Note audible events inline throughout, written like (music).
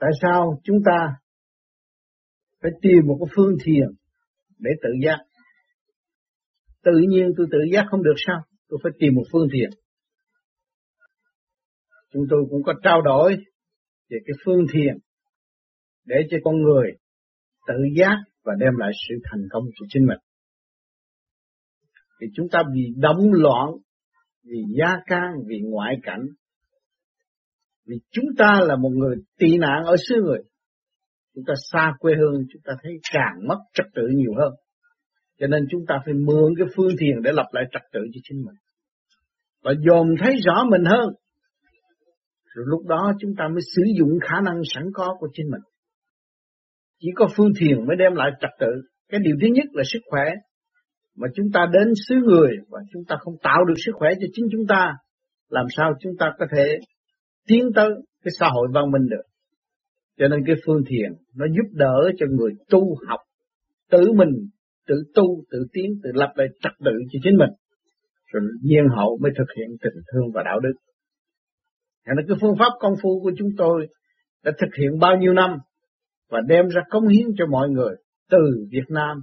Tại sao chúng ta phải tìm một cái phương thiền để tự giác? Tự nhiên tôi tự giác không được sao? Tôi phải tìm một phương thiền. Chúng tôi cũng có trao đổi về cái phương thiền để cho con người tự giác và đem lại sự thành công cho chính mình. Thì chúng ta bị đóng loạn vì gia can, vì ngoại cảnh. Vì chúng ta là một người tị nạn ở xứ người. Chúng ta xa quê hương, chúng ta thấy càng mất trật tự nhiều hơn. Cho nên chúng ta phải mượn cái phương thiền để lập lại trật tự cho chính mình. Và dồn thấy rõ mình hơn. Rồi lúc đó chúng ta mới sử dụng khả năng sẵn có của chính mình. Chỉ có phương thiền mới đem lại trật tự. Cái điều thứ nhất là sức khỏe. Mà chúng ta đến xứ người và chúng ta không tạo được sức khỏe cho chính chúng ta. Làm sao chúng ta có thể tiến tới cái xã hội văn minh được. Cho nên cái phương thiền nó giúp đỡ cho người tu học tự mình tự tu, tự tiến, tự lập lại trật tự cho chính mình. Rồi nhiên hậu mới thực hiện tình thương và đạo đức. Cho nên cái phương pháp công phu của chúng tôi đã thực hiện bao nhiêu năm và đem ra cống hiến cho mọi người từ Việt Nam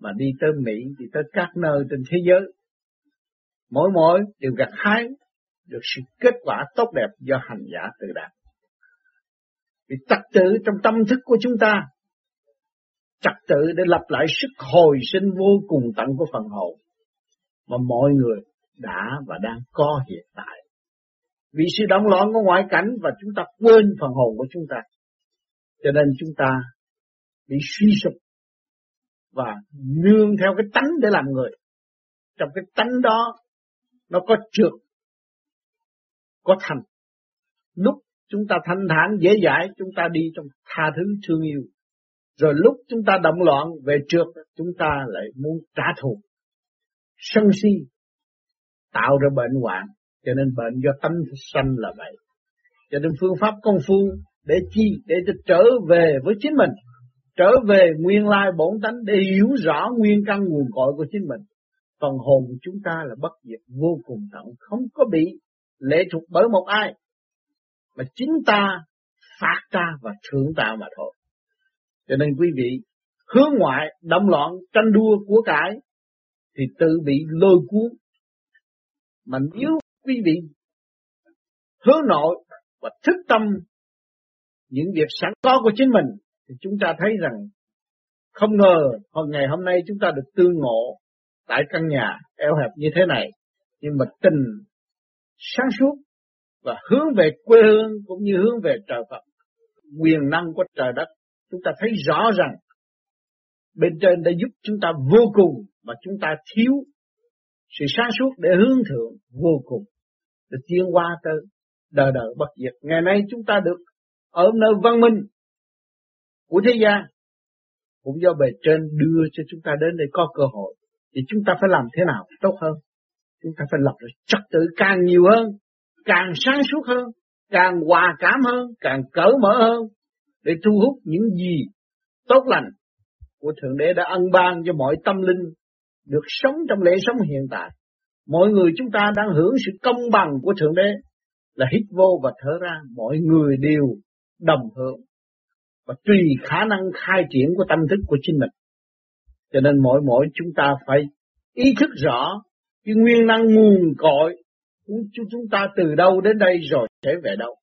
mà đi tới Mỹ, đi tới các nơi trên thế giới. Mỗi mỗi đều gặt hái được sự kết quả tốt đẹp do hành giả tự đạt. Vì trật tự trong tâm thức của chúng ta, trật tự để lập lại sức hồi sinh vô cùng tận của phần hồn mà mọi người đã và đang có hiện tại. Vì sự động loạn của ngoại cảnh và chúng ta quên phần hồn của chúng ta. Cho nên chúng ta bị suy sụp và nương theo cái tánh để làm người. Trong cái tánh đó nó có trượt, có thành. Lúc chúng ta thanh thản dễ dãi chúng ta đi trong tha thứ thương yêu. Rồi lúc chúng ta động loạn về trượt chúng ta lại muốn trả thù. Sân si tạo ra bệnh hoạn cho nên bệnh do tâm sanh là vậy. Cho nên phương pháp công phu để chi? Để cho trở về với chính mình. Trở về nguyên lai bổn tánh để hiểu rõ nguyên căn nguồn cội của chính mình. Phần hồn chúng ta là bất diệt vô cùng tận, không có bị lệ thuộc bởi một ai. Mà chính ta phát ta và thượng ta mà thôi. Cho nên quý vị hướng ngoại động loạn tranh đua của cải thì tự bị lôi cuốn. Mà nếu quý vị hướng nội và thức tâm những việc sẵn có của chính mình, thì chúng ta thấy rằng không ngờ hôm ngày hôm nay chúng ta được tương ngộ tại căn nhà eo hẹp như thế này nhưng mà tình sáng suốt và hướng về quê hương cũng như hướng về trời Phật quyền năng của trời đất, chúng ta thấy rõ rằng bên trên đã giúp chúng ta vô cùng mà chúng ta thiếu sự sáng suốt để hướng thượng vô cùng, để tiến qua tới đời đời bất diệt. Ngày nay chúng ta được ở nơi văn minh của thế gian, cũng do bề trên đưa cho chúng ta đến đây có cơ hội, thì chúng ta phải làm thế nào tốt hơn chúng ta phải lập được trật tự càng nhiều hơn càng sáng suốt hơn càng hòa cảm hơn càng cởi mở hơn để thu hút những gì tốt lành của Thượng Đế đã ân ban cho mọi tâm linh được sống trong lễ sống hiện tại. Mọi người chúng ta đang hưởng sự công bằng của Thượng Đế là hít vô và thở ra, mọi người đều đồng hưởng và tùy khả năng khai triển của tâm thức của chính mình. Cho nên mỗi mỗi chúng ta phải ý thức rõ cái nguyên năng nguồn cội của chúng ta từ đâu đến đây rồi sẽ về đâu.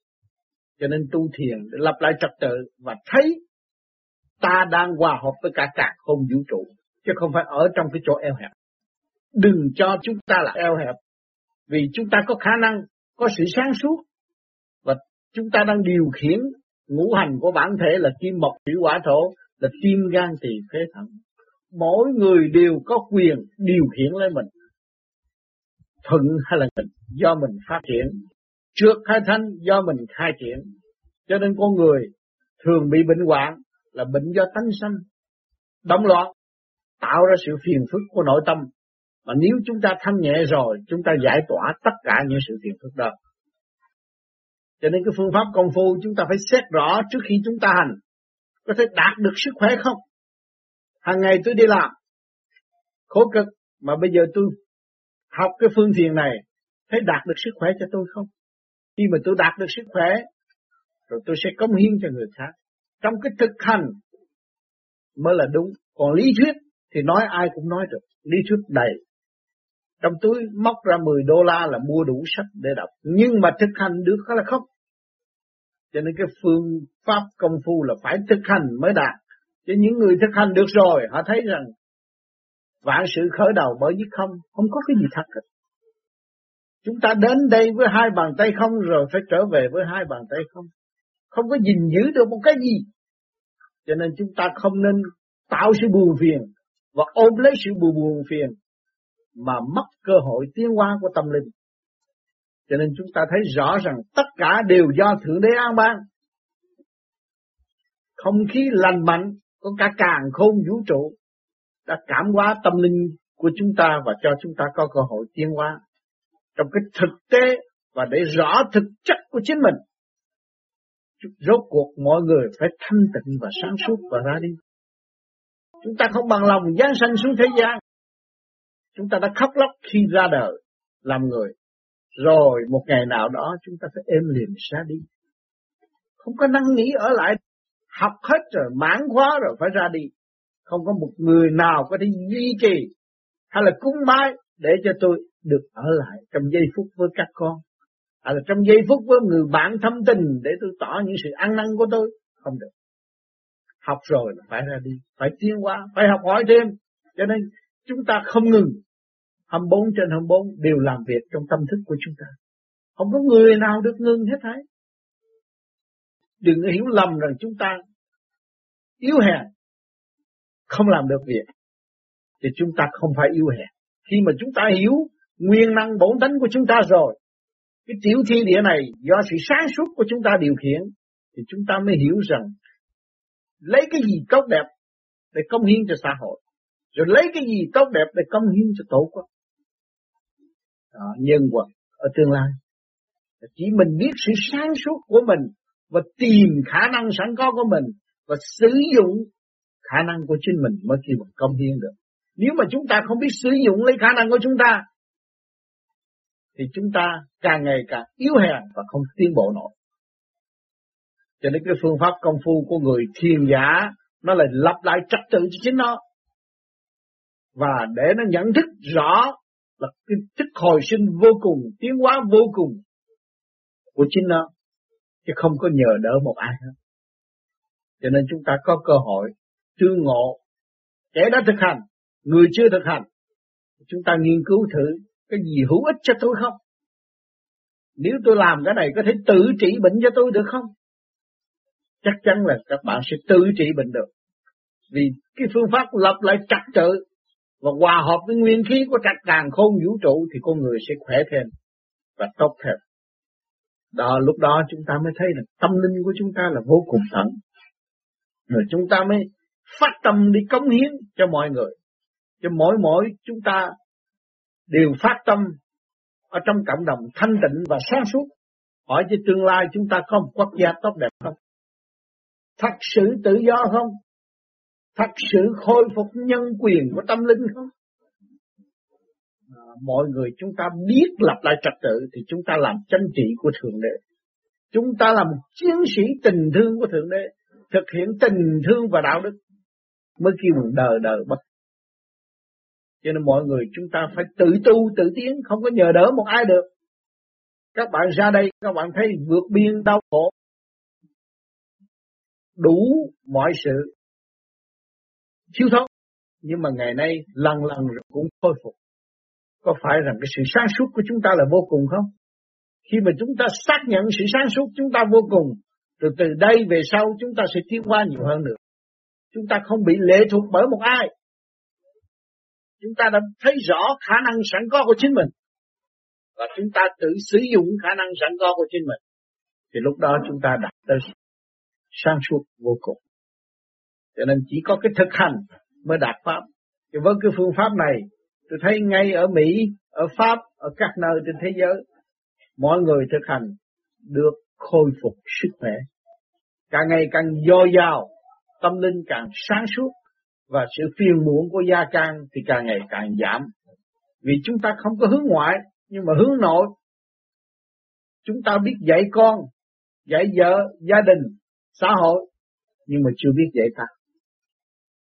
Cho nên tu thiền để lập lại trật tự và thấy ta đang hòa hợp với cả cả không vũ trụ, chứ không phải ở trong cái chỗ eo hẹp. Đừng cho chúng ta là eo hẹp, vì chúng ta có khả năng, có sự sáng suốt, và chúng ta đang điều khiển ngũ hành của bản thể là kim mộc thủy hỏa thổ, là tim gan tỳ phế thận. Mỗi người đều có quyền điều khiển lấy mình. Thuận hay là nghịch do mình phát triển, trước khai thanh do mình khai triển. Cho nên con người thường bị bệnh hoạn là bệnh do tánh sanh, động loạn, tạo ra sự phiền phức của nội tâm. Mà nếu chúng ta thanh nhẹ rồi, chúng ta giải tỏa tất cả những sự phiền phức đó. Cho nên cái phương pháp công phu chúng ta phải xét rõ trước khi chúng ta hành. Có thể đạt được sức khỏe không? Hàng ngày tôi đi làm, khổ cực, mà bây giờ tôi học cái phương thiền này, thấy đạt được sức khỏe cho tôi không? Khi mà tôi đạt được sức khỏe, rồi tôi sẽ cống hiến cho người khác. Trong cái thực hành mới là đúng. Còn lý thuyết thì nói ai cũng nói được. Lý thuyết đầy. Trong túi móc ra 10 đô la là mua đủ sách để đọc. Nhưng mà thực hành được hay là không? Cho nên cái phương pháp công phu là phải thực hành mới đạt. Chứ những người thực hành được rồi, họ thấy rằng vạn sự khởi đầu bởi dứt không, không có cái gì thật hết. Chúng ta đến đây với hai bàn tay không rồi phải trở về với hai bàn tay không. Không có gìn giữ được một cái gì. Cho nên chúng ta không nên tạo sự buồn phiền và ôm lấy sự buồn buồn phiền mà mất cơ hội tiến hóa của tâm linh. Cho nên chúng ta thấy rõ rằng tất cả đều do Thượng Đế an ban. Không khí lành mạnh có cả càng khôn vũ trụ đã cảm hóa tâm linh của chúng ta và cho chúng ta có cơ hội tiến hóa trong cái thực tế và để rõ thực chất của chính mình. Rốt cuộc mọi người phải thanh tịnh và sáng suốt và ra đi. Chúng ta không bằng lòng giáng sanh xuống thế gian. Chúng ta đã khóc lóc khi ra đời làm người. Rồi một ngày nào đó chúng ta phải êm liền ra đi. Không có năng nghĩ ở lại học hết rồi, mãn khóa rồi phải ra đi. Không có một người nào có thể duy trì hay là cúng bái để cho tôi được ở lại trong giây phút với các con. Hay là trong giây phút với người bạn thâm tình để tôi tỏ những sự ăn năn của tôi. Không được. Học rồi là phải ra đi, phải tiến qua phải học hỏi thêm. Cho nên chúng ta không ngừng 24 trên 24 đều làm việc trong tâm thức của chúng ta. Không có người nào được ngừng hết thảy. Đừng hiểu lầm rằng chúng ta yếu hèn, không làm được việc. Thì chúng ta không phải yếu hèn. Khi mà chúng ta hiểu nguyên năng bổn tánh của chúng ta rồi, cái tiểu thiên địa này do sự sáng suốt của chúng ta điều khiển, thì chúng ta mới hiểu rằng lấy cái gì tốt đẹp để công hiến cho xã hội, rồi lấy cái gì tốt đẹp để công hiến cho tổ quốc. Đó, nhân vật ở tương lai. Chỉ mình biết sự sáng suốt của mình và tìm khả năng sẵn có của mình và sử dụng khả năng của chính mình mới khi mình công hiến được. Nếu mà chúng ta không biết sử dụng lấy khả năng của chúng ta thì chúng ta càng ngày càng yếu hèn và không tiến bộ nổi. Cho nên cái phương pháp công phu của người thiền giả nó là lập lại trật tự cho chính nó. Và để nó nhận thức rõ là cái thức hồi sinh vô cùng, tiến hóa vô cùng của chính nó, chứ không có nhờ đỡ một ai hết. Cho nên chúng ta có cơ hội tương ngộ, kẻ đã thực hành, người chưa thực hành, chúng ta nghiên cứu thử cái gì hữu ích cho tôi không? Nếu tôi làm cái này có thể tự trị bệnh cho tôi được không? Chắc chắn là các bạn sẽ tự trị bệnh được. Vì cái phương pháp lập lại trật tự và hòa hợp với nguyên khí của trạch càng khôn vũ trụ thì con người sẽ khỏe thêm và tốt thêm. Đó lúc đó chúng ta mới thấy là tâm linh của chúng ta là vô cùng thẳng. Rồi chúng ta mới phát tâm đi cống hiến cho mọi người. Cho mỗi mỗi chúng ta đều phát tâm ở trong cộng đồng thanh tịnh và sáng suốt. Hỏi cho tương lai chúng ta có một quốc gia tốt đẹp không? Thật sự tự do không? Thật sự khôi phục nhân quyền của tâm linh không? À, mọi người chúng ta biết lập lại trật tự thì chúng ta làm chân trị của Thượng Đế. Chúng ta là một chiến sĩ tình thương của Thượng Đế, thực hiện tình thương và đạo đức mới kêu mình đời đời bất. Cho nên mọi người chúng ta phải tự tu, tự tiến, không có nhờ đỡ một ai được. Các bạn ra đây, các bạn thấy vượt biên đau khổ, đủ mọi sự. Thiếu thốn. Nhưng mà ngày nay lần lần cũng khôi phục. Có phải rằng cái sự sáng suốt của chúng ta là vô cùng không? Khi mà chúng ta xác nhận sự sáng suốt chúng ta vô cùng từ từ đây về sau chúng ta sẽ tiến qua nhiều hơn nữa chúng ta không bị lệ thuộc bởi một ai. Chúng ta đã thấy rõ khả năng sẵn có của chính mình. Và chúng ta tự sử dụng khả năng sẵn có của chính mình. Thì lúc đó chúng ta đạt tới sang suốt vô cùng. Cho nên chỉ có cái thực hành mới đạt pháp. Thì với cái phương pháp này, tôi thấy ngay ở Mỹ, ở Pháp, ở các nơi trên thế giới, mọi người thực hành được khôi phục sức khỏe. Càng ngày càng dồi dào tâm linh càng sáng suốt và sự phiền muộn của gia can thì càng ngày càng giảm vì chúng ta không có hướng ngoại nhưng mà hướng nội chúng ta biết dạy con dạy vợ, gia đình, xã hội, nhưng mà chưa biết dạy ta.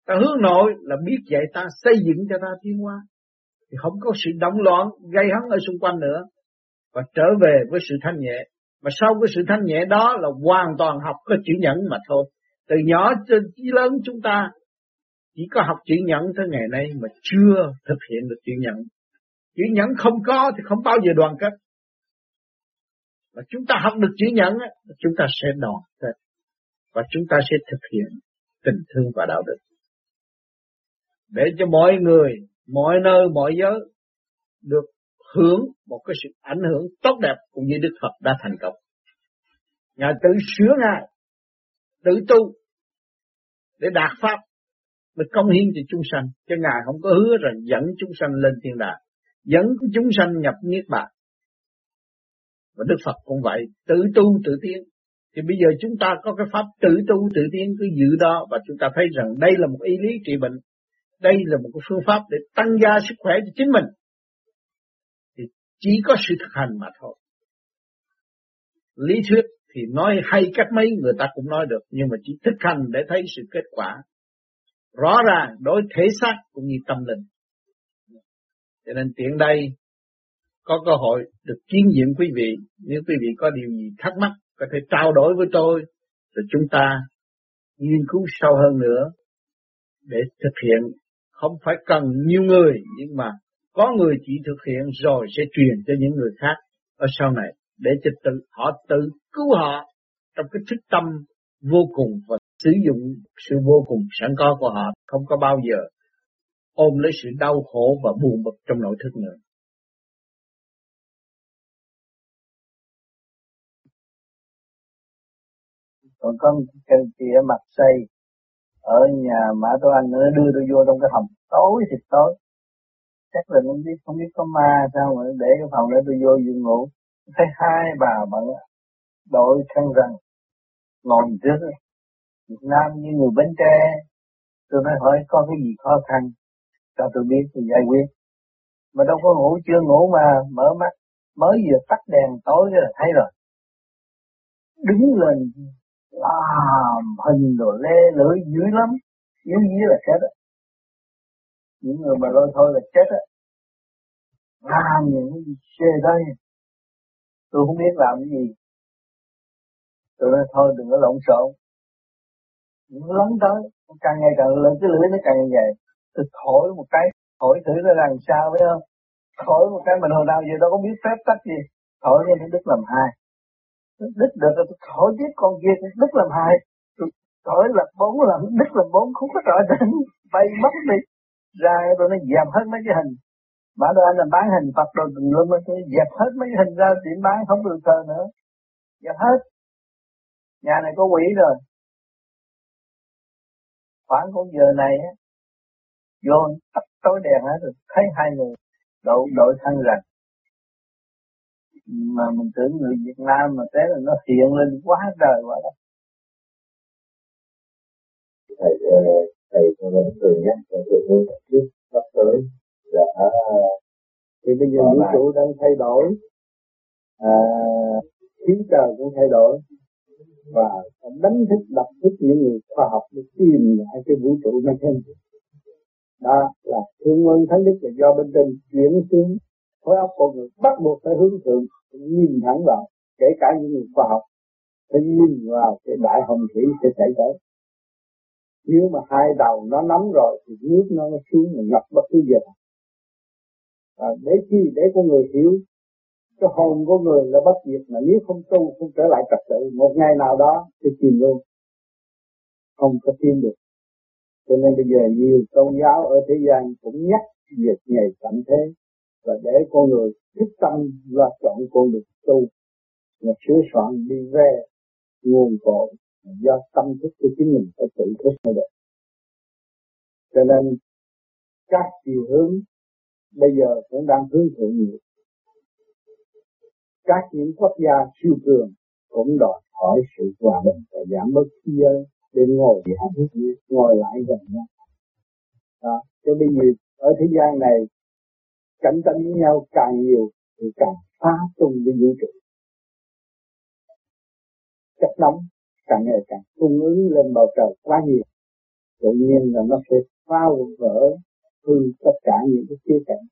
Ta hướng nội là biết dạy ta xây dựng cho ta tiến hóa. Thì không có sự động loạn gây hấn ở xung quanh nữa. Và trở về với sự thanh nhẹ. Mà sau cái sự thanh nhẹ đó là hoàn toàn học có chữ nhẫn mà thôi. Từ nhỏ cho chí lớn chúng ta chỉ có học chữ nhẫn tới ngày nay mà chưa thực hiện được chữ nhẫn. Chữ nhẫn không có thì không bao giờ đoàn kết. Và chúng ta học được chữ nhẫn, chúng ta sẽ đoàn kết. Và chúng ta sẽ thực hiện tình thương và đạo đức. Để cho mọi người, mọi nơi, mọi giới được hưởng một cái sự ảnh hưởng tốt đẹp cũng như Đức Phật đã thành công. Ngài tự sửa Ngài, tự tu để đạt Pháp, để công hiến cho chúng sanh. Cho Ngài không có hứa rằng dẫn chúng sanh lên thiên đàng, dẫn chúng sanh nhập niết bàn. Và Đức Phật cũng vậy, tự tu tự tiến. Thì bây giờ chúng ta có cái pháp tự tu tự tiến cứ giữ đó và chúng ta thấy rằng đây là một ý lý trị bệnh. Đây là một phương pháp để tăng gia sức khỏe cho chính mình. Thì chỉ có sự thực hành mà thôi. Lý thuyết thì nói hay cách mấy người ta cũng nói được, nhưng mà chỉ thực hành để thấy sự kết quả. Rõ ràng đối thể xác cũng như tâm linh. Cho nên tiện đây có cơ hội được kiến diện quý vị, nếu quý vị có điều gì thắc mắc có thể trao đổi với tôi, rồi chúng ta nghiên cứu sâu hơn nữa để thực hiện. Không phải cần nhiều người, nhưng mà có người chỉ thực hiện rồi sẽ truyền cho những người khác ở sau này để cho tự, họ tự cứu họ trong cái thức tâm vô cùng và sử dụng sự vô cùng sẵn có của họ. Không có bao giờ ôm lấy sự đau khổ và buồn bực trong nội thức nữa. còn có cái kia mặt xây ở nhà mã tôi anh nữa, đưa tôi vô trong cái phòng. Tối thì tối. Chắc là không biết không biết có ma sao mà để cái phòng để tôi vô giường ngủ thấy hai bà bạn đội khăn rằn ngồi trước Việt Nam như người Bến Tre. Tôi nói, hỏi có cái gì khó khăn, cho tôi biết thì giải quyết. Mà đâu có ngủ, chưa ngủ mà mở mắt, mới vừa tắt đèn tối rồi, thấy rồi. Đứng lên, làm hình rồi lê lưỡi dữ lắm dữ dữ là chết á. Những người mà lôi thôi là chết á. Làm những cái gì xê đây tôi không biết làm cái gì. Tôi nói, thôi, đừng có lộn xộn. Lấn tới. Càng ngày càng lớn cái lưỡi nó càng dài. Tôi thổi một cái, thổi thử nó làm sao phải không? Thổi một cái mình hồi nào giờ đâu có biết phép tắc gì. Thổi lên nó đứt làm hai đứt được rồi, tôi thổi tiếp con kia đứt làm hai tôi thổi là bốn làm đứt làm bốn không có rõ ràng bay mất đi. Ra tôi nó giảm hết mấy cái hình mà đồ anh là bán hình Phật đồ tùm lum tôi dẹp hết mấy hình ra tiệm bán, không được thờ nữa. Dẹp hết. Nhà này có quỷ rồi. Khoảng con giờ này á, vô tắt tối đèn hết rồi thấy hai người đội đội thân rằng mà mình tưởng người Việt Nam mà thế là nó hiện lên quá trời quá đó. Thầy ờ, thầy có lần thường nhắc trong sự hướng trước sắp tới là thì bây giờ vũ trụ đang thay đổi. À, khí trời cũng thay đổi. Và đánh thức đập thức những người khoa học để tìm lại cái vũ trụ này thêm. Đó là thương ơn thánh đức là do bên trên chuyển xuống. Khối óc con người bắt buộc phải hướng thượng nhìn thẳng vào kể cả những người khoa học. Phải nhìn vào cái đại hồng thủy sẽ xảy tới. Nếu mà hai đầu nó nắm rồi thì nước nó xuống và ngập bất cứ giờ à, để chi để con người hiểu cái hồn của người là bất diệt mà nếu không tu không trở lại trật tự một ngày nào đó thì chìm luôn không có tin được cho nên bây giờ nhiều tôn giáo ở thế gian cũng nhắc việc ngày tận thế và để con người thích tâm và chọn con đường tu và sửa soạn đi về nguồn cội do tâm thức của chính mình phải tự thức mới được. Cho nên các chiều hướng bây giờ cũng đang hướng thượng nhiều. Các những quốc gia siêu cường cũng đòi hỏi sự hòa bình và giảm bớt khí giới để ngồi hạ ngồi lại gần nhau. Đó. Cho bây giờ ở thế gian này, cạnh tranh với nhau càng nhiều thì càng phá tung đi vũ trụ chất nóng càng ngày càng cung ứng lên bầu trời quá nhiều, tự nhiên là nó sẽ phá vỡ hư tất cả những cái khía cạnh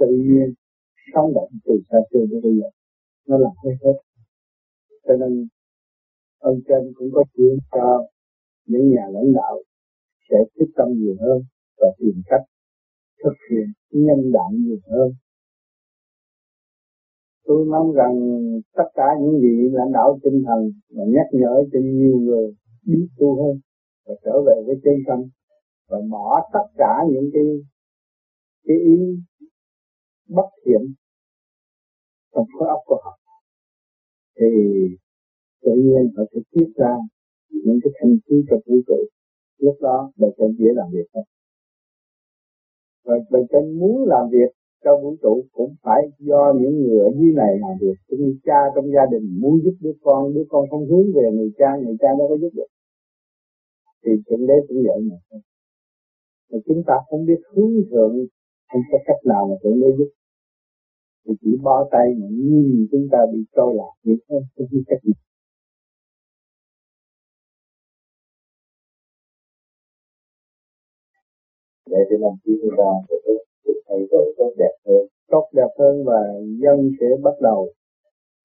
tự nhiên, sống động từ xa xưa đến bây giờ. Nó làm hết hết cho nên, ông trên cũng có chuyện cho những nhà lãnh đạo sẽ quyết tâm nhiều hơn và tìm cách thực hiện nhân đạo nhiều hơn. Tôi mong rằng tất cả những vị lãnh đạo tinh thần và nhắc nhở cho nhiều người biết tu hơn và trở về với chân tâm và bỏ tất cả những cái cái ý bất thiện trong khối óc của họ. Thì tự nhiên họ sẽ tiết ra những cái thanh khí trong vũ trụ. Lúc đó bề trên dễ làm việc hơn và bề trên muốn làm việc cho vũ trụ cũng phải do những người ở dưới này làm việc. Cũng như cha trong gia đình muốn giúp đứa con đứa con không hướng về người cha người cha đâu có giúp được. Thì thượng đế cũng vậy mà mà chúng ta không biết hướng thượng không có cách nào mà thượng đế giúp. Thì chỉ bỏ tay mà nhìn chúng ta bị trôi lạc vậy thôi không biết cách gì để để làm chi người ta sẽ thay đổi tốt đẹp hơn? Tốt đẹp hơn và dân sẽ bắt đầu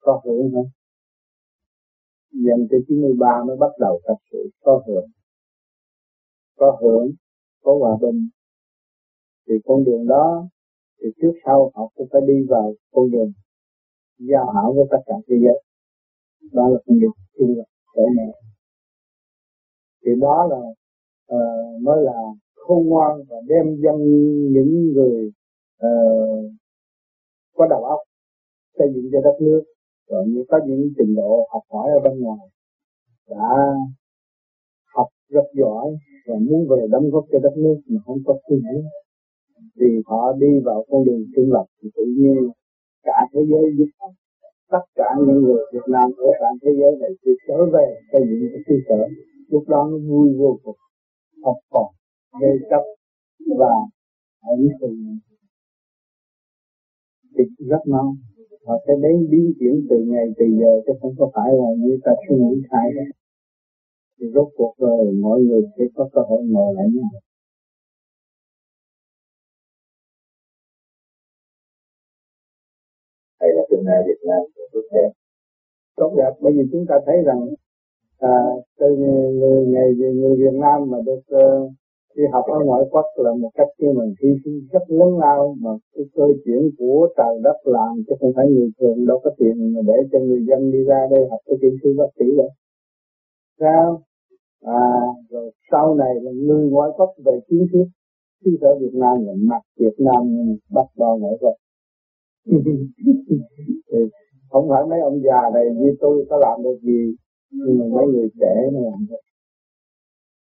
có hưởng hơn dân tới 93 mới bắt đầu thật sự có hưởng. Có hưởng có hòa bình thì con đường đó thì trước sau họ cũng phải đi vào con đường giao hảo với tất cả thế giới. Đó là con đường chung là cởi mẹ. Thì đó là uh, mới là khôn ngoan và đem dân những người uh, có đầu óc xây dựng cho đất nước. Và như có những trình độ học hỏi ở bên ngoài đã rất giỏi và muốn về đóng góp cho đất nước mà không có suy nghĩ thì họ đi vào con đường trung lập thì tự nhiên, cả thế giới giúp tất cả những người Việt Nam ở cả thế giới này sẽ trở về xây dựng cái cơ sở. Lúc đó nó vui vô cùng, học còn gây chấp và ẩn sự thì rất mong họ sẽ đến biến chuyển từ ngày, từ giờ, chứ không có phải là như ta suy nghĩ sai thì rốt cuộc rồi mọi người sẽ có cơ hội ngồi lại nhau hay là tương lai Việt Nam sẽ tốt đẹp tốt đẹp bởi vì chúng ta thấy rằng à, từ người ngày người Việt Nam mà được uh, đi học ở ngoại quốc là một cách như mình hy sinh rất lớn lao mà cái cơ chuyển của trời đất làm chứ không phải người thường đâu có tiền mà để cho người dân đi ra đây học cái kỹ sư bác sĩ đâu. Sao à rồi sau này là người ngoại quốc về kiến thiết, khi ở Việt Nam là mặt Việt Nam bắt đo ngoại quốc (laughs) thì không phải mấy ông già này như tôi có làm được gì, nhưng mà mấy người trẻ nó làm được.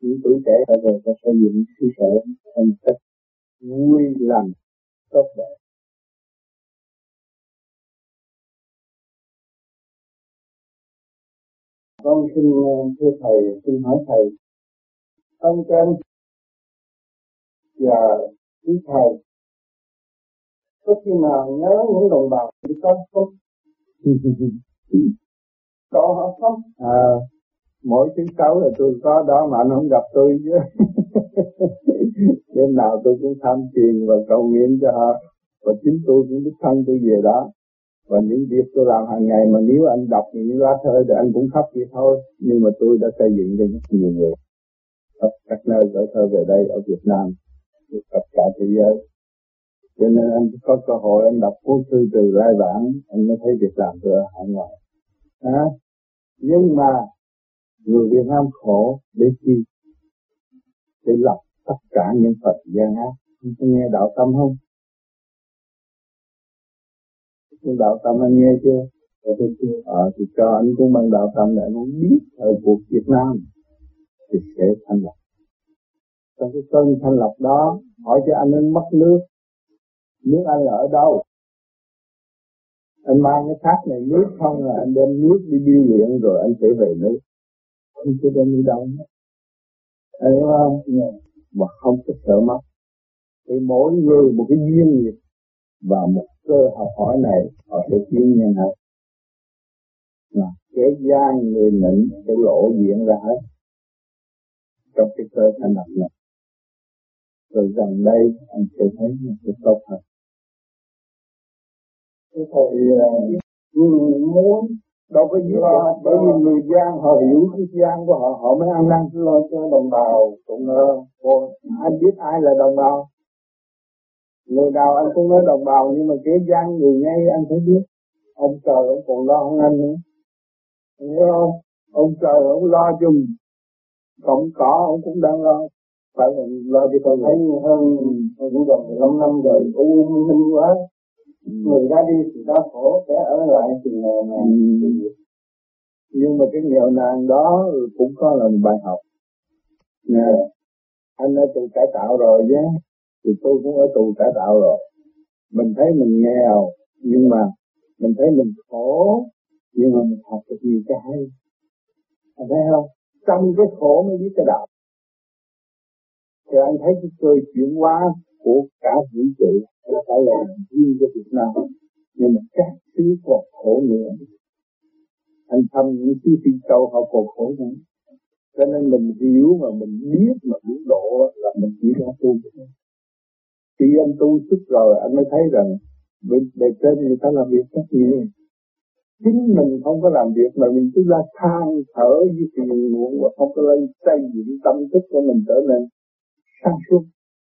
Những tuổi trẻ phải về có xây dựng cơ sở, thành cách vui lành, tốt đẹp. Con xin thưa thầy xin hỏi thầy. Ông trên và quý thầy có khi nào nhớ những đồng bào đi con không? (laughs) Có họ không? À mỗi tiếng cấu là tôi có đó mà anh không gặp tôi chứ. (laughs) Đêm nào tôi cũng tham tiền và cầu nguyện cho họ. Và chính tôi cũng đích thân tôi về đó và những việc tôi làm hàng ngày mà nếu anh đọc những lá thơ thì anh cũng khóc vậy thôi. Nhưng mà tôi đã xây dựng cho rất nhiều người. Khắp các nơi gửi thơ về đây ở Việt Nam tất cả thế giới. Cho nên anh có cơ hội anh đọc cuốn thư từ lai bản anh mới thấy việc làm tôi ở hải ngoại. À, nhưng mà người Việt Nam khổ để chi? Để lập tất cả những Phật gian ác anh có nghe đạo tâm không? Cái đạo tâm anh nghe chưa rồi tôi chưa. Ờ, thì cho anh cũng bằng đạo tâm để anh biết ở cuộc Việt Nam thì sẽ thanh lập. Trong cái cơn thanh lập đó, hỏi cho anh anh mất nước. Nước anh là ở đâu? Anh mang cái thác này nước không là anh đem nước đi biêu luyện rồi anh sẽ về nước anh sẽ đem đi đâu hết hiểu không mà không có sợ mất thì mỗi người một cái duyên nghiệp và một cơ học hỏi này họ sẽ tiến nhân hết là kẻ gian người nịnh sẽ lộ diện ra hết trong cái cơ thành lập này rồi gần đây anh sẽ thấy nó sẽ tốt hơn. Cái thầy ờ, muốn đâu có gì lo bởi vì người gian họ hiểu cái gian của họ họ mới ăn năn lo cho đồng bào cũng ờ, uh, anh biết ai là đồng bào? Người nào anh cũng nói đồng bào nhưng mà cái gian người ngay anh phải biết. Ông trời ông còn lo hơn anh nữa. Hiểu không ông trời ông lo chùm cộng cỏ ông cũng đang lo. Phải là lo cho con thấy hơn cũng gần 15 năm rồi u minh quá. Người ra đi thì đau khổ kẻ ở lại thì nghèo nàn ừ. nhưng mà cái nghèo nàn đó cũng có là một bài học. Nè anh ở tù cải tạo rồi nhé thì tôi cũng ở tù cải tạo rồi. Mình thấy mình nghèo, nhưng mà mình thấy mình khổ, nhưng mà mình học được nhiều cái hay. Anh thấy không? Trong cái khổ mới biết cái đạo. Thì anh thấy cái cơ chuyển hóa của cả vũ trụ là phải là riêng cho Việt Nam. Nhưng mà các thứ còn khổ nữa. Anh thăm những thứ phi châu, họ còn khổ nữa. Cho nên mình hiểu mà mình biết mà biết độ là mình chỉ ra tu khi anh tu sức rồi, anh mới thấy rằng bên bề trên người ta làm việc rất nhiều. Chính mình không có làm việc mà mình cứ ra than, thở với phiền muộn và không có lên xây dựng tâm thức của mình trở nên sáng suốt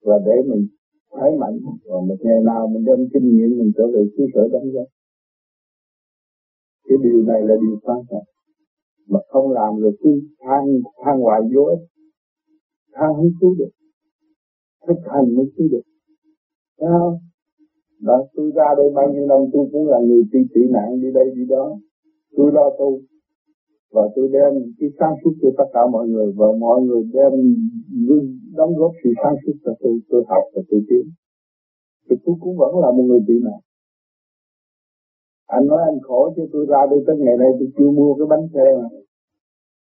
và để mình khỏe mạnh và một ngày nào mình đem kinh nghiệm mình trở về xứ sở đóng góp cái điều này là điều quan trọng. Mà không làm được cứ than than hoài vô ích than không cứu được. Thực hành mới cứu được. Thấy không? Đó, tôi ra đây bao nhiêu năm tôi cũng là người tị tị nạn đi đây đi đó. Tôi lo tu. Và tôi đem cái sáng suốt cho tất cả mọi người và mọi người đem đóng góp sự sáng suốt cho tôi, tôi học và tôi tiến. Thì tôi cũng vẫn là một người tị nạn. Anh nói anh khổ chứ tôi ra đây tới ngày nay tôi chưa mua cái bánh xe mà.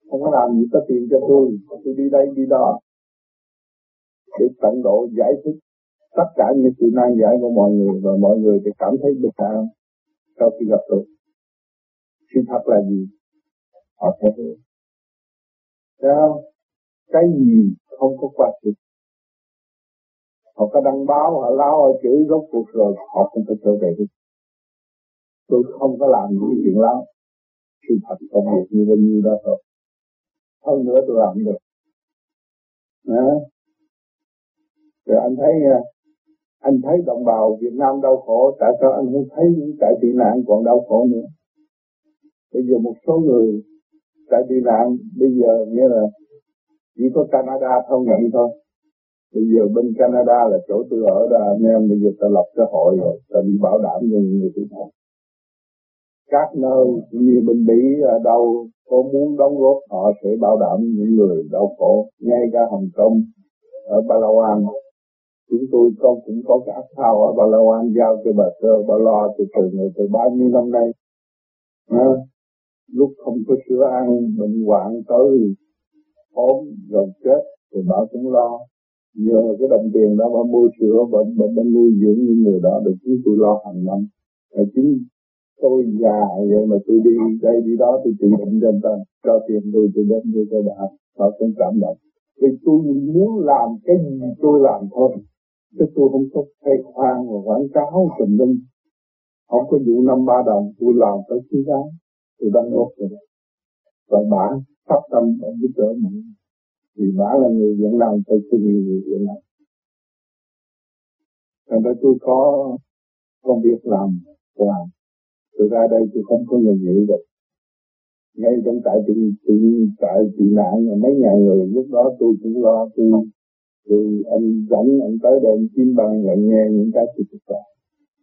Không có làm gì có tiền cho tôi. Tôi đi đây đi đó. Để tận độ giải thích tất cả những sự nan giải của mọi người và mọi người thì cảm thấy được an sau khi gặp tôi. Sự thật là gì? Họ thấy hiểu. Sao? Cái gì không có qua trọng, Họ có đăng báo, họ lao, họ chửi rốt cuộc rồi, họ không có trở về được. Tôi không có làm những chuyện lắm. Sự thật công việc như bao nhiêu đó thôi. Hơn nữa tôi làm được. Đó. Rồi anh thấy à, anh thấy đồng bào Việt Nam đau khổ, tại sao anh không thấy những trại tị nạn còn đau khổ nữa? Bây giờ một số người trại tị nạn bây giờ nghĩa là chỉ có Canada thông nhận thôi. Bây giờ bên Canada là chỗ tôi ở đó anh em bây giờ ta lập cái hội rồi, ta đi bảo đảm cho những người tị nạn. Các nơi như bên Mỹ ở đâu có muốn đóng góp họ sẽ bảo đảm những người đau khổ, ngay cả Hồng Kông, ở Palawan chúng tôi con cũng có cái áp thao ở Ba an giao cho bà sơ Ba Lo từ từ này từ bao nhiêu năm nay. À, lúc không có sữa ăn bệnh hoạn tới ốm rồi chết thì bà cũng lo. Nhờ cái đồng tiền đó bà mua sữa bà, bà, bà nuôi dưỡng những người đó được chúng tôi lo hàng năm. Là chính tôi già vậy mà tôi đi đây đi đó thì trị bệnh cho ta cho tiền tôi tôi đến đưa cho bà. Bà cũng cảm động. Thì tôi muốn làm cái gì tôi làm thôi chứ tôi không có khai khoan và quảng cáo tùm lum. Không có vụ năm ba đồng, tôi làm tới thứ giá tôi đăng góp rồi. Và bà sắp tâm và giúp đỡ mình. Vì bà là người dẫn làm tôi cũng nhiều người dẫn Nam thành ra tôi có công việc làm làm. Tôi ra đây tôi không có người nghĩ được. Ngay trong tại tị tị trại tị nạn, mấy ngàn người lúc đó tôi cũng lo, tôi rồi anh dẫn anh tới đây anh chim bằng nhận nghe những cái sự thực tập.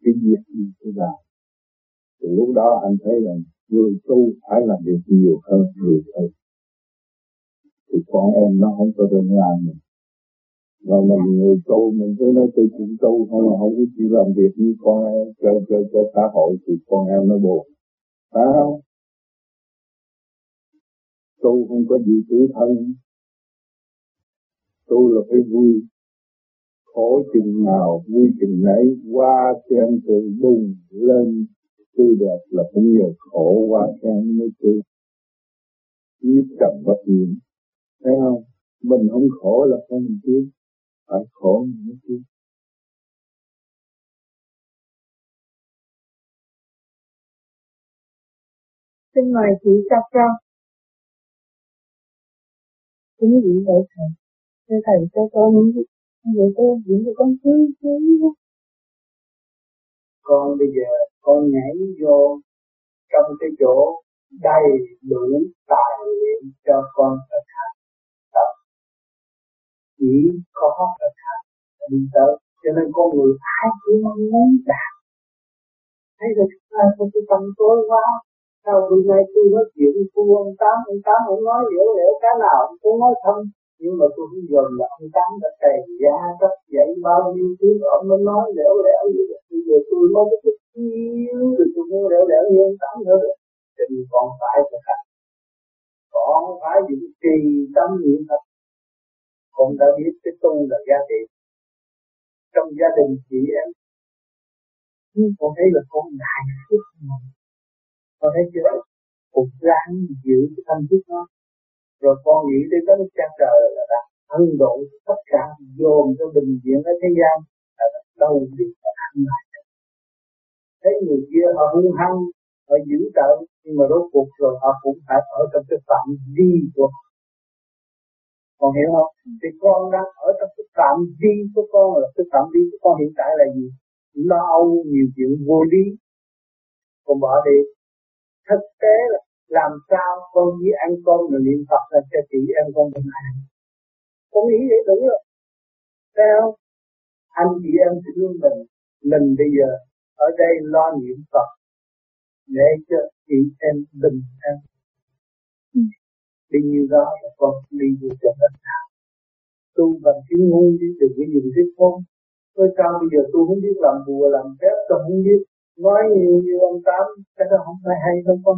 cái việc gì tôi làm thì lúc đó anh thấy rằng người tu phải làm việc nhiều hơn người thầy thì con em nó không có đơn làm nữa. Và mình người tu mình cứ nói tôi cũng tu không mà không có chịu làm việc như con em cho, cho, cho xã hội thì con em nó buồn. Phải không? Tu không có gì tuổi thân tu là phải vui. Khổ chừng nào vui chừng nấy, qua xem tự bùng lên. Tươi đẹp là cũng nhờ khổ qua khen mới tươi nhiếp cầm bất nhiễm thấy không? Mình không khổ là không mình tiến phải khổ mình mới tiến xin mời chị Safra. Kính vị đại thầy thưa thầy, cho con vậy tôi diễn cho con cứ con bây giờ, con nhảy vô trong cái chỗ đầy đủ tài liệu cho con thực hành tập. Chỉ có thực hành đi tới. Cho nên con người ai cũng muốn đạt. Thấy được ai không cái tâm tối quá. Sau hôm nay tôi nói chuyện với ông tám ông tám ông nói, hiểu hiểu cái nào cũng nói thâm nhưng mà tôi cũng gần là ông tám đã kề ra rất dạy bao nhiêu thứ, ông mới nói lẻo lẻo như vậy. Bây giờ tôi nói cái chút xíu, thì tôi muốn lẻo lẻo như ông tám nữa. Được thì còn phải thực hành còn phải những trì tâm niệm thật. Con đã biết cái tu là gia đình trong gia đình chị em, nhưng con thấy là con đại phước mà. Con thấy chưa? Cuộc ráng giữ cái tâm thức nó rồi con nghĩ đến cái cha trời là đã ân độ tất cả dồn cho bình diện ở thế gian, là đầu đi và ăn lại. Thấy người kia họ hung hăng, họ dữ tợn nhưng mà rốt cuộc rồi họ cũng phải ở trong cái phạm vi của họ. Con hiểu không? Thì con đang ở trong cái phạm vi của con, là cái phạm vi của con hiện tại là gì? Lo âu, nhiều chuyện vô lý con bỏ đi. Thực tế là làm sao con với ăn con mà niệm Phật là cho chị em con bình an con nghĩ vậy đúng rồi. Thấy không? Anh chị em thương mình. Mình bây giờ ở đây lo niệm Phật để cho chị em bình an. Ừ. Vì như đó là con đi vô cho tất cả tu bằng chữ ngu đi từ cái dùng cái không Tôi sao bây giờ tôi không biết làm bùa làm phép tôi không biết. Nói nhiều như ông tám cái đó không phải hay đâu con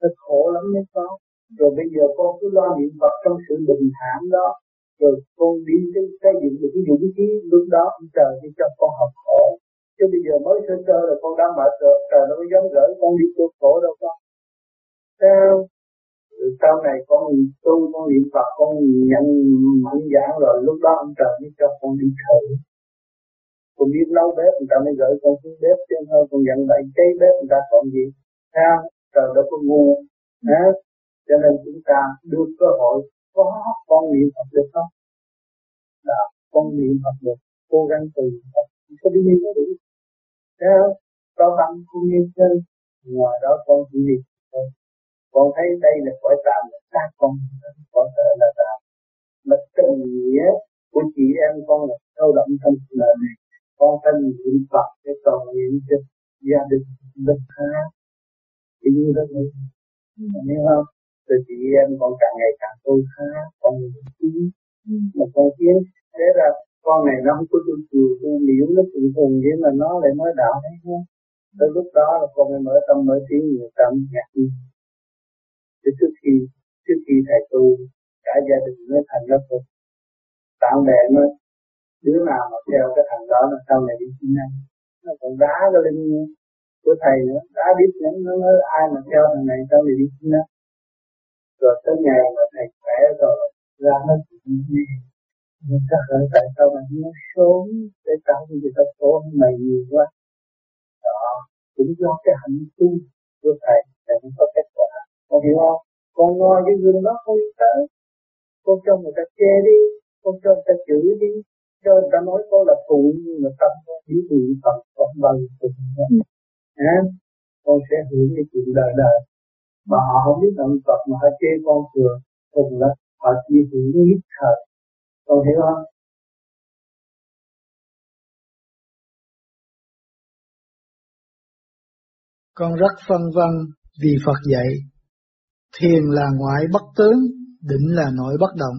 nó khổ lắm đấy con. Rồi bây giờ con cứ lo niệm Phật trong sự bình thản đó. Rồi con đi cái xây dựng được cái dũng khí lúc đó ông trời sẽ cho con học khổ. Chứ bây giờ mới sơ sơ là con đã mệt rồi, trời nó mới dám gửi con đi tu khổ đâu con. Sao? Rồi sau này con tu, con niệm Phật, con nhận mạnh dạng rồi, lúc đó ông trời mới cho con đi thử. Con biết nấu bếp, người ta mới gửi con xuống bếp chứ không, con nhận lại cháy bếp người ta còn gì. Sao? Trời đâu có ngu Hả? cho nên chúng ta đưa cơ hội có con niệm Phật được không? Là con niệm Phật được. Cố gắng từ Phật. Có đi niệm được đủ sao có bằng con niệm chân ngoài đó con chỉ niệm thôi. Con thấy đây là cõi tạm, là xác con. Có thể là tạm. Mà tình nghĩa của chị em con là sâu đậm trong lời này. Con phải niệm Phật để cầu nguyện cho gia đình bình an chỉ như đó thôi. Hiểu không? Rồi chị em con càng ngày càng tôi khá con tiến mà con tiến thế là con này nó không có tu chùa tu miễn nó tự hùng vậy mà nó lại nói đạo hay không tới lúc đó là con mới mở tâm mở tiếng nhiều tâm ngạc nhiên thì trước khi trước khi thầy tu cả gia đình mới thành lập rồi bạn bè nó đứa nào mà theo cái thằng đó là sau này đi xin ăn. Nó còn đá cái linh của thầy nữa đã biết những nó nói ai mà theo thằng này, tao này đi nó rồi tới ngày mà thầy khỏe rồi, ra nó chuyện gì nhưng ta là tại sao mà nó sớm để tạo như cái ta khổ mày nhiều quá. Đó, cũng do cái hạnh tu của thầy thầy cũng có kết quả. Con hiểu không? Con ngồi cái gương đó không đi tới. Con cho người ta che đi, con cho người ta chửi đi. Cho người ta nói con là phụ, nhưng mà tâm con hiểu bị Phật con bao nhiêu phụ à, con sẽ hưởng cái chuyện đời đời. Mà họ không biết niệm Phật mà họ chê con thừa cùng là họ chỉ hưởng nhất thời. Con hiểu không? Con rất phân vân vì Phật dạy thiền là ngoại bất tướng định là nội bất động.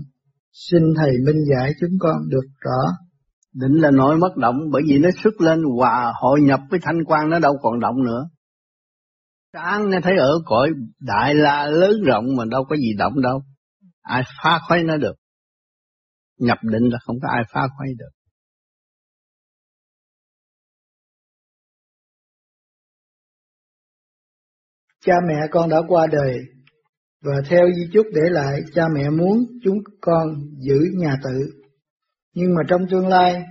Xin thầy minh giải chúng con được rõ định là nội bất động, bởi vì nó xuất lên hòa hội nhập với thanh quan nó đâu còn động nữa. Sáng nghe thấy ở cõi đại la lớn rộng mà đâu có gì động đâu. Ai phá khuấy nó được. Nhập định là không có ai phá khuấy được. Cha mẹ con đã qua đời, và theo di chúc để lại, cha mẹ muốn chúng con giữ nhà tự. Nhưng mà trong tương lai,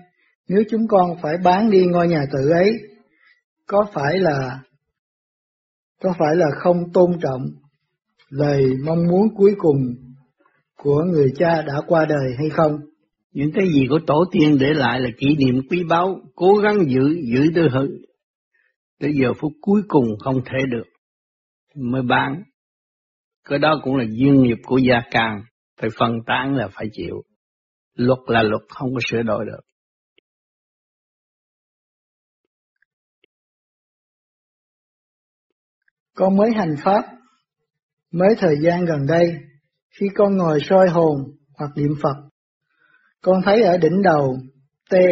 nếu chúng con phải bán đi ngôi nhà tự ấy, có phải là có phải là không tôn trọng lời mong muốn cuối cùng của người cha đã qua đời hay không? Những cái gì của tổ tiên để lại là kỷ niệm quý báu, cố gắng giữ, giữ tới hữu. Tới giờ phút cuối cùng không thể được, mới bán. Cái đó cũng là duyên nghiệp của gia càng, phải phân tán là phải chịu. Luật là luật, không có sửa đổi được. Con mới hành pháp, mới thời gian gần đây, khi con ngồi soi hồn hoặc niệm Phật, con thấy ở đỉnh đầu, tê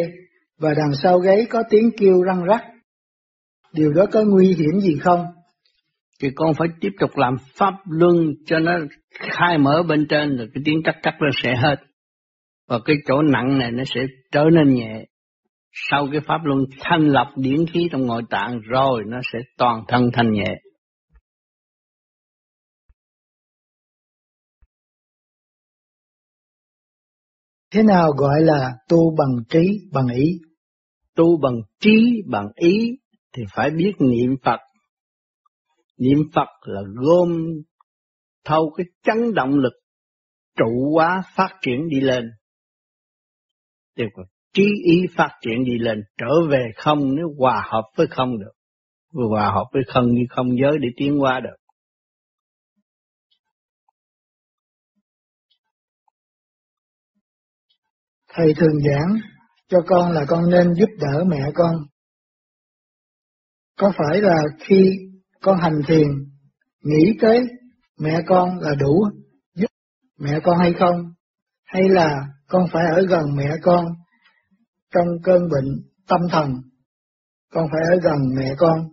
và đằng sau gáy có tiếng kêu răng rắc. Điều đó có nguy hiểm gì không? Thì con phải tiếp tục làm pháp luân cho nó khai mở bên trên rồi cái tiếng cắt cắt nó sẽ hết. Và cái chỗ nặng này nó sẽ trở nên nhẹ. Sau cái pháp luân thanh lập điển khí trong nội tạng rồi nó sẽ toàn thân thanh nhẹ. Thế nào gọi là tu bằng trí, bằng ý? Tu bằng trí, bằng ý thì phải biết niệm Phật. Niệm Phật là gom thâu cái chấn động lực trụ hóa phát triển đi lên. Thì trí ý phát triển đi lên trở về không nếu hòa hợp với không được. Hòa hợp với không như không giới để tiến qua được. Thầy thường giảng cho con là con nên giúp đỡ mẹ con. Có phải là khi con hành thiền, nghĩ tới mẹ con là đủ giúp mẹ con hay không? Hay là con phải ở gần mẹ con trong cơn bệnh tâm thần, con phải ở gần mẹ con?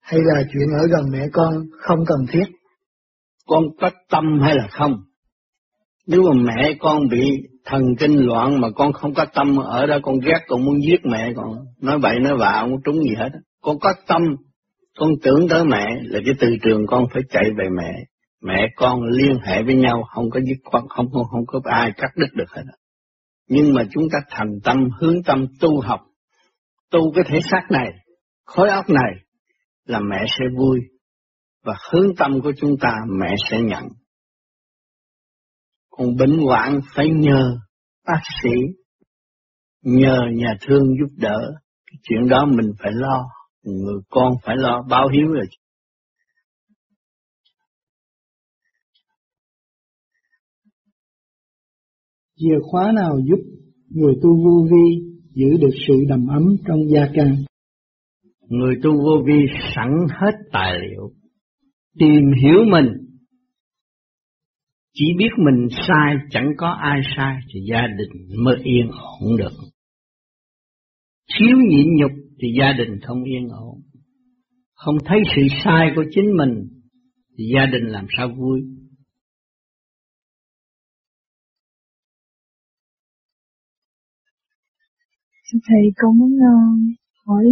Hay là chuyện ở gần mẹ con không cần thiết? Con có tâm hay là không? Nếu mà mẹ con bị thần kinh loạn mà con không có tâm ở đó con ghét con muốn giết mẹ con nói bậy nói bạ không trúng gì hết con có tâm con tưởng tới mẹ là cái từ trường con phải chạy về mẹ mẹ con liên hệ với nhau không có dứt khoát không không không có ai cắt đứt được hết nhưng mà chúng ta thành tâm hướng tâm tu học tu cái thể xác này khối óc này là mẹ sẽ vui và hướng tâm của chúng ta mẹ sẽ nhận còn bệnh hoạn phải nhờ bác sĩ, nhờ nhà thương giúp đỡ. Cái chuyện đó mình phải lo, người con phải lo báo hiếu rồi. Chìa khóa nào giúp người tu vô vi giữ được sự đầm ấm trong gia can? Người tu vô vi sẵn hết tài liệu, tìm hiểu mình chỉ biết mình sai chẳng có ai sai thì gia đình mới yên ổn được. Thiếu nhịn nhục thì gia đình không yên ổn. Không thấy sự sai của chính mình thì gia đình làm sao vui. Thầy con muốn uh, hỏi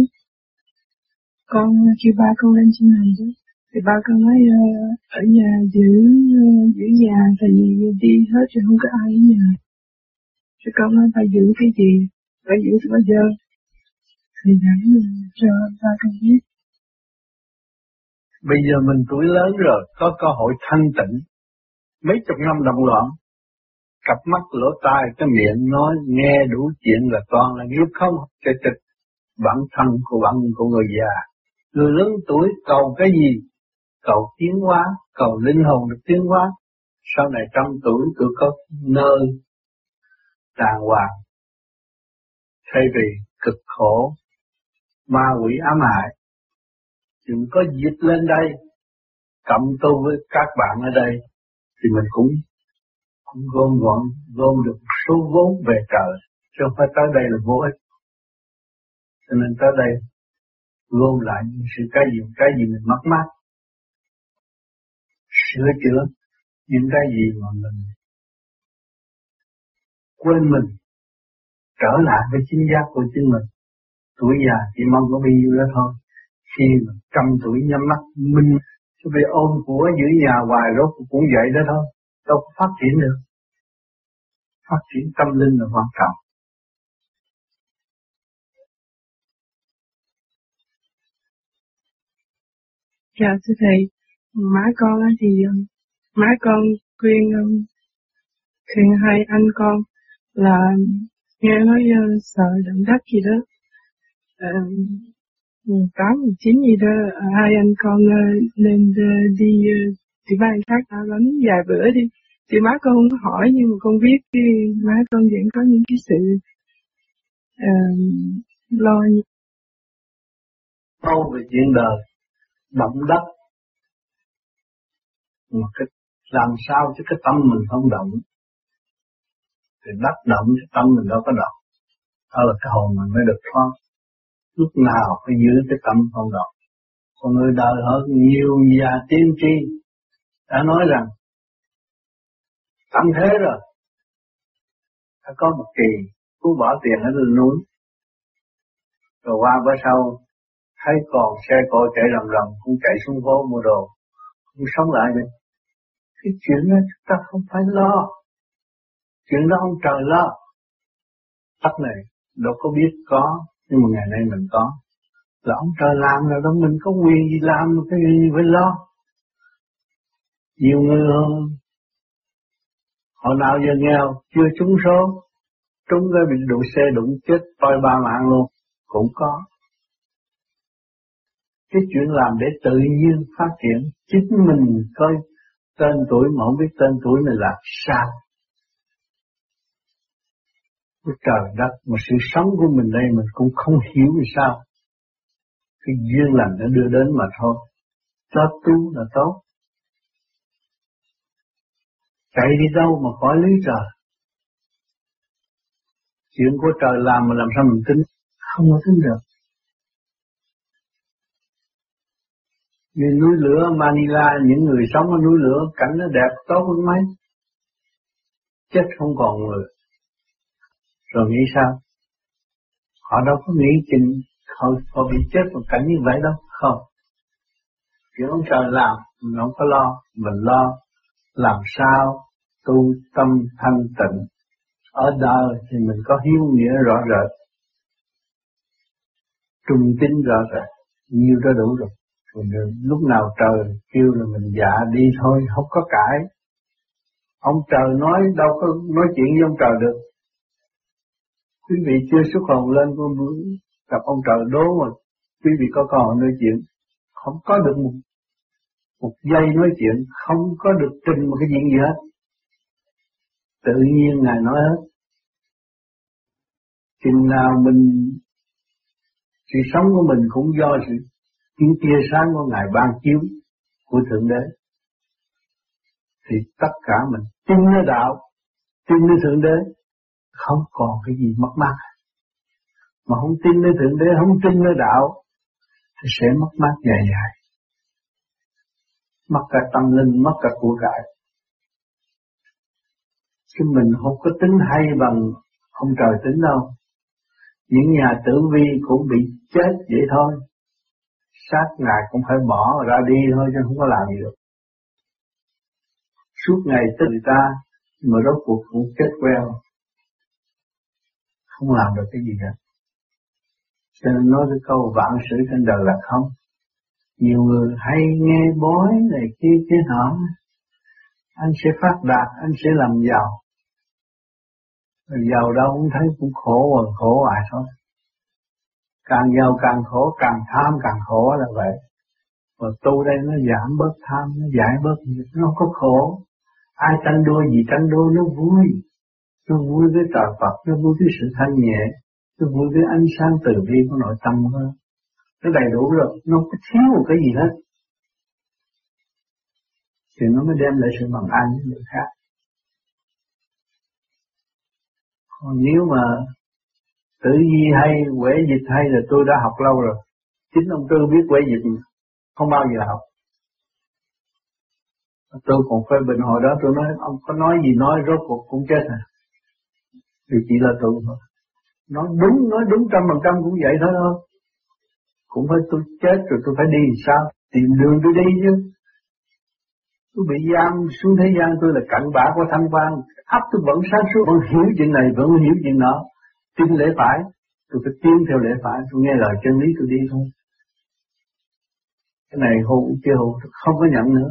con khi ba con lên trên này đó. Thì ba con nói uh, ở nhà giữ uh, giữ nhà thì đi hết rồi không có ai ở nhà. Thì con nói phải giữ cái gì? Phải giữ từ bao giờ? Thì giảng cho ba con biết. Bây giờ mình tuổi lớn rồi có cơ hội thanh tịnh. Mấy chục năm động loạn cặp mắt lỗ tai cái miệng nói nghe đủ chuyện là toàn là nghiệp không? Cái tịch bản thân của bản của người già. Người lớn tuổi cầu cái gì? Cầu tiến hóa, cầu linh hồn được tiến hóa. Sau này trăm tuổi tôi có nơi đàng hoàng, thay vì cực khổ, ma quỷ ám hại. Đừng có dịp lên đây, cộng tu với các bạn ở đây, thì mình cũng gom gọn, gom được số vốn về trời, chứ không phải tới đây là vô ích. Cho nên tới đây gom lại những sự cái gì cái gì mình mất mát sửa chữa những cái gì mà mình quên mình trở lại với chính giác của chính mình. Tuổi già chỉ mong có bao nhiêu đó thôi. Khi mà trăm tuổi nhắm mắt minh cho bị ôm của giữ nhà hoài rốt cũng vậy đó thôi. Đâu có phát triển được phát triển tâm linh là quan trọng. Dạ thưa thầy, má con thì um, má con khuyên um, khuyên hai anh con là nghe nói uh, sợ động đất gì đó ờ, ừ, uh, tám chín gì đó ờ, hai anh con nên đi đi ban khác đã lắm vài bữa đi thì má con không hỏi nhưng mà con biết cái má con vẫn có những cái sự uh, lo lâu về chuyện đời động đất. Mà cái làm sao cho cái tâm mình không động? Thì đất động cái tâm mình đâu có động. Đó là cái hồn mình mới được thoát. Lúc nào phải giữ cái tâm không động? Con người đời hơn nhiều nhà tiên tri đã nói rằng tâm thế rồi. Đã có một kỳ cứ bỏ tiền ở lên núi. Rồi qua bữa sau, thấy còn xe cộ chạy rầm rầm, cũng chạy xuống phố mua đồ. Cũng sống lại đi cái chuyện đó chúng ta không phải lo. Chuyện đó ông trời lo. Đất này đâu có biết có, nhưng mà ngày nay mình có. Là ông trời làm rồi đó, mình có quyền gì làm cái gì phải lo. Nhiều người họ nào giờ nghèo, chưa trúng số, trúng cái bị đụng xe, đụng chết coi ba mạng luôn. Cũng có. Cái chuyện làm để tự nhiên phát triển, chính mình coi tên tuổi mà không biết tên tuổi này là sao? Cái trời đất, mà sự sống của mình đây mình cũng không hiểu vì sao. Cái duyên lành nó đưa đến mà thôi. Cho tu là tốt chạy đi đâu mà khỏi lý trời chuyện của trời làm mà làm sao mình tính không có tính được Như núi lửa Manila, những người sống ở núi lửa, cảnh nó đẹp tốt hơn mấy. Chết không còn người. Rồi nghĩ sao? Họ đâu có nghĩ chừng họ, họ bị chết một cảnh như vậy đâu. Không. Chuyện ông trời làm, mình không có lo. Mình lo làm sao tu tâm thanh tịnh. Ở đời thì mình có hiếu nghĩa rõ rệt. Trung tín rõ rệt. Nhiều đó đủ rồi. Rồi lúc nào trời kêu là mình dạ đi thôi, không có cãi. Ông trời nói đâu có nói chuyện với ông trời được. Quý vị chưa xuất hồn lên con gặp ông trời đố mà quý vị có còn nói chuyện. Không có được một, một giây nói chuyện, không có được trình một cái chuyện gì hết. Tự nhiên Ngài nói hết. Chừng nào mình sự sống của mình cũng do sự tiếng tia sáng của Ngài ban chiếu của Thượng Đế thì tất cả mình tin nơi đạo, tin nơi Thượng Đế không còn cái gì mất mát. Mà không tin nơi Thượng Đế, không tin nơi đạo thì sẽ mất mát dài dài. Mất cả tâm linh, mất cả của cải. Chứ mình không có tính hay bằng ông trời tính đâu. Những nhà tử vi cũng bị chết vậy thôi sát ngài cũng phải bỏ ra đi thôi chứ không có làm gì được. Suốt ngày tới người ta mà rốt cuộc cũng chết queo. Không làm được cái gì hết. Cho nên nói cái câu vạn sự trên đời là không. Nhiều người hay nghe bói này kia kia nọ. Anh sẽ phát đạt, anh sẽ làm giàu. Giàu đâu cũng thấy cũng khổ rồi, khổ hoài thôi. Càng giàu càng khổ càng tham càng khổ là vậy. Và tu đây nó giảm bớt tham nó giải bớt nó có khổ. Ai tranh đua gì tranh đua nó vui. Nó vui với trời Phật nó vui với sự thanh nhẹ nó vui với ánh sáng từ bi của nội tâm hơn nó đầy đủ rồi nó không có thiếu một cái gì hết. Thì nó mới đem lại sự bằng an với người khác. Còn nếu mà tử vi hay, quẻ dịch hay là tôi đã học lâu rồi. Chính ông Tư biết quẻ dịch không bao giờ học. Tôi còn phê bình hồi đó tôi nói ông có nói gì nói rốt cuộc cũng chết à. Thì chỉ là tôi thôi. Nói đúng, nói đúng trăm phần trăm cũng vậy thôi thôi. cũng phải tôi chết rồi tôi phải đi sao? Tìm đường tôi đi chứ. Tôi bị giam xuống thế gian tôi là cặn bã của thanh quan. Ấp tôi vẫn sáng suốt, vẫn hiểu chuyện này, vẫn hiểu chuyện đó. Tin lễ phải, tôi phải tin theo lễ phải, tôi nghe lời chân lý tôi đi thôi. Cái này hôn kia hôn, không có nhận nữa.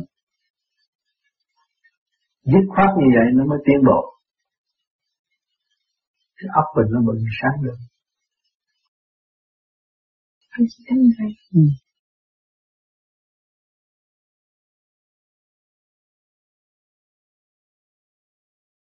Dứt khoát như vậy nó mới tiến bộ. Cái óc mình nó mới sáng được. Anh chị thấy như vậy. Ừ.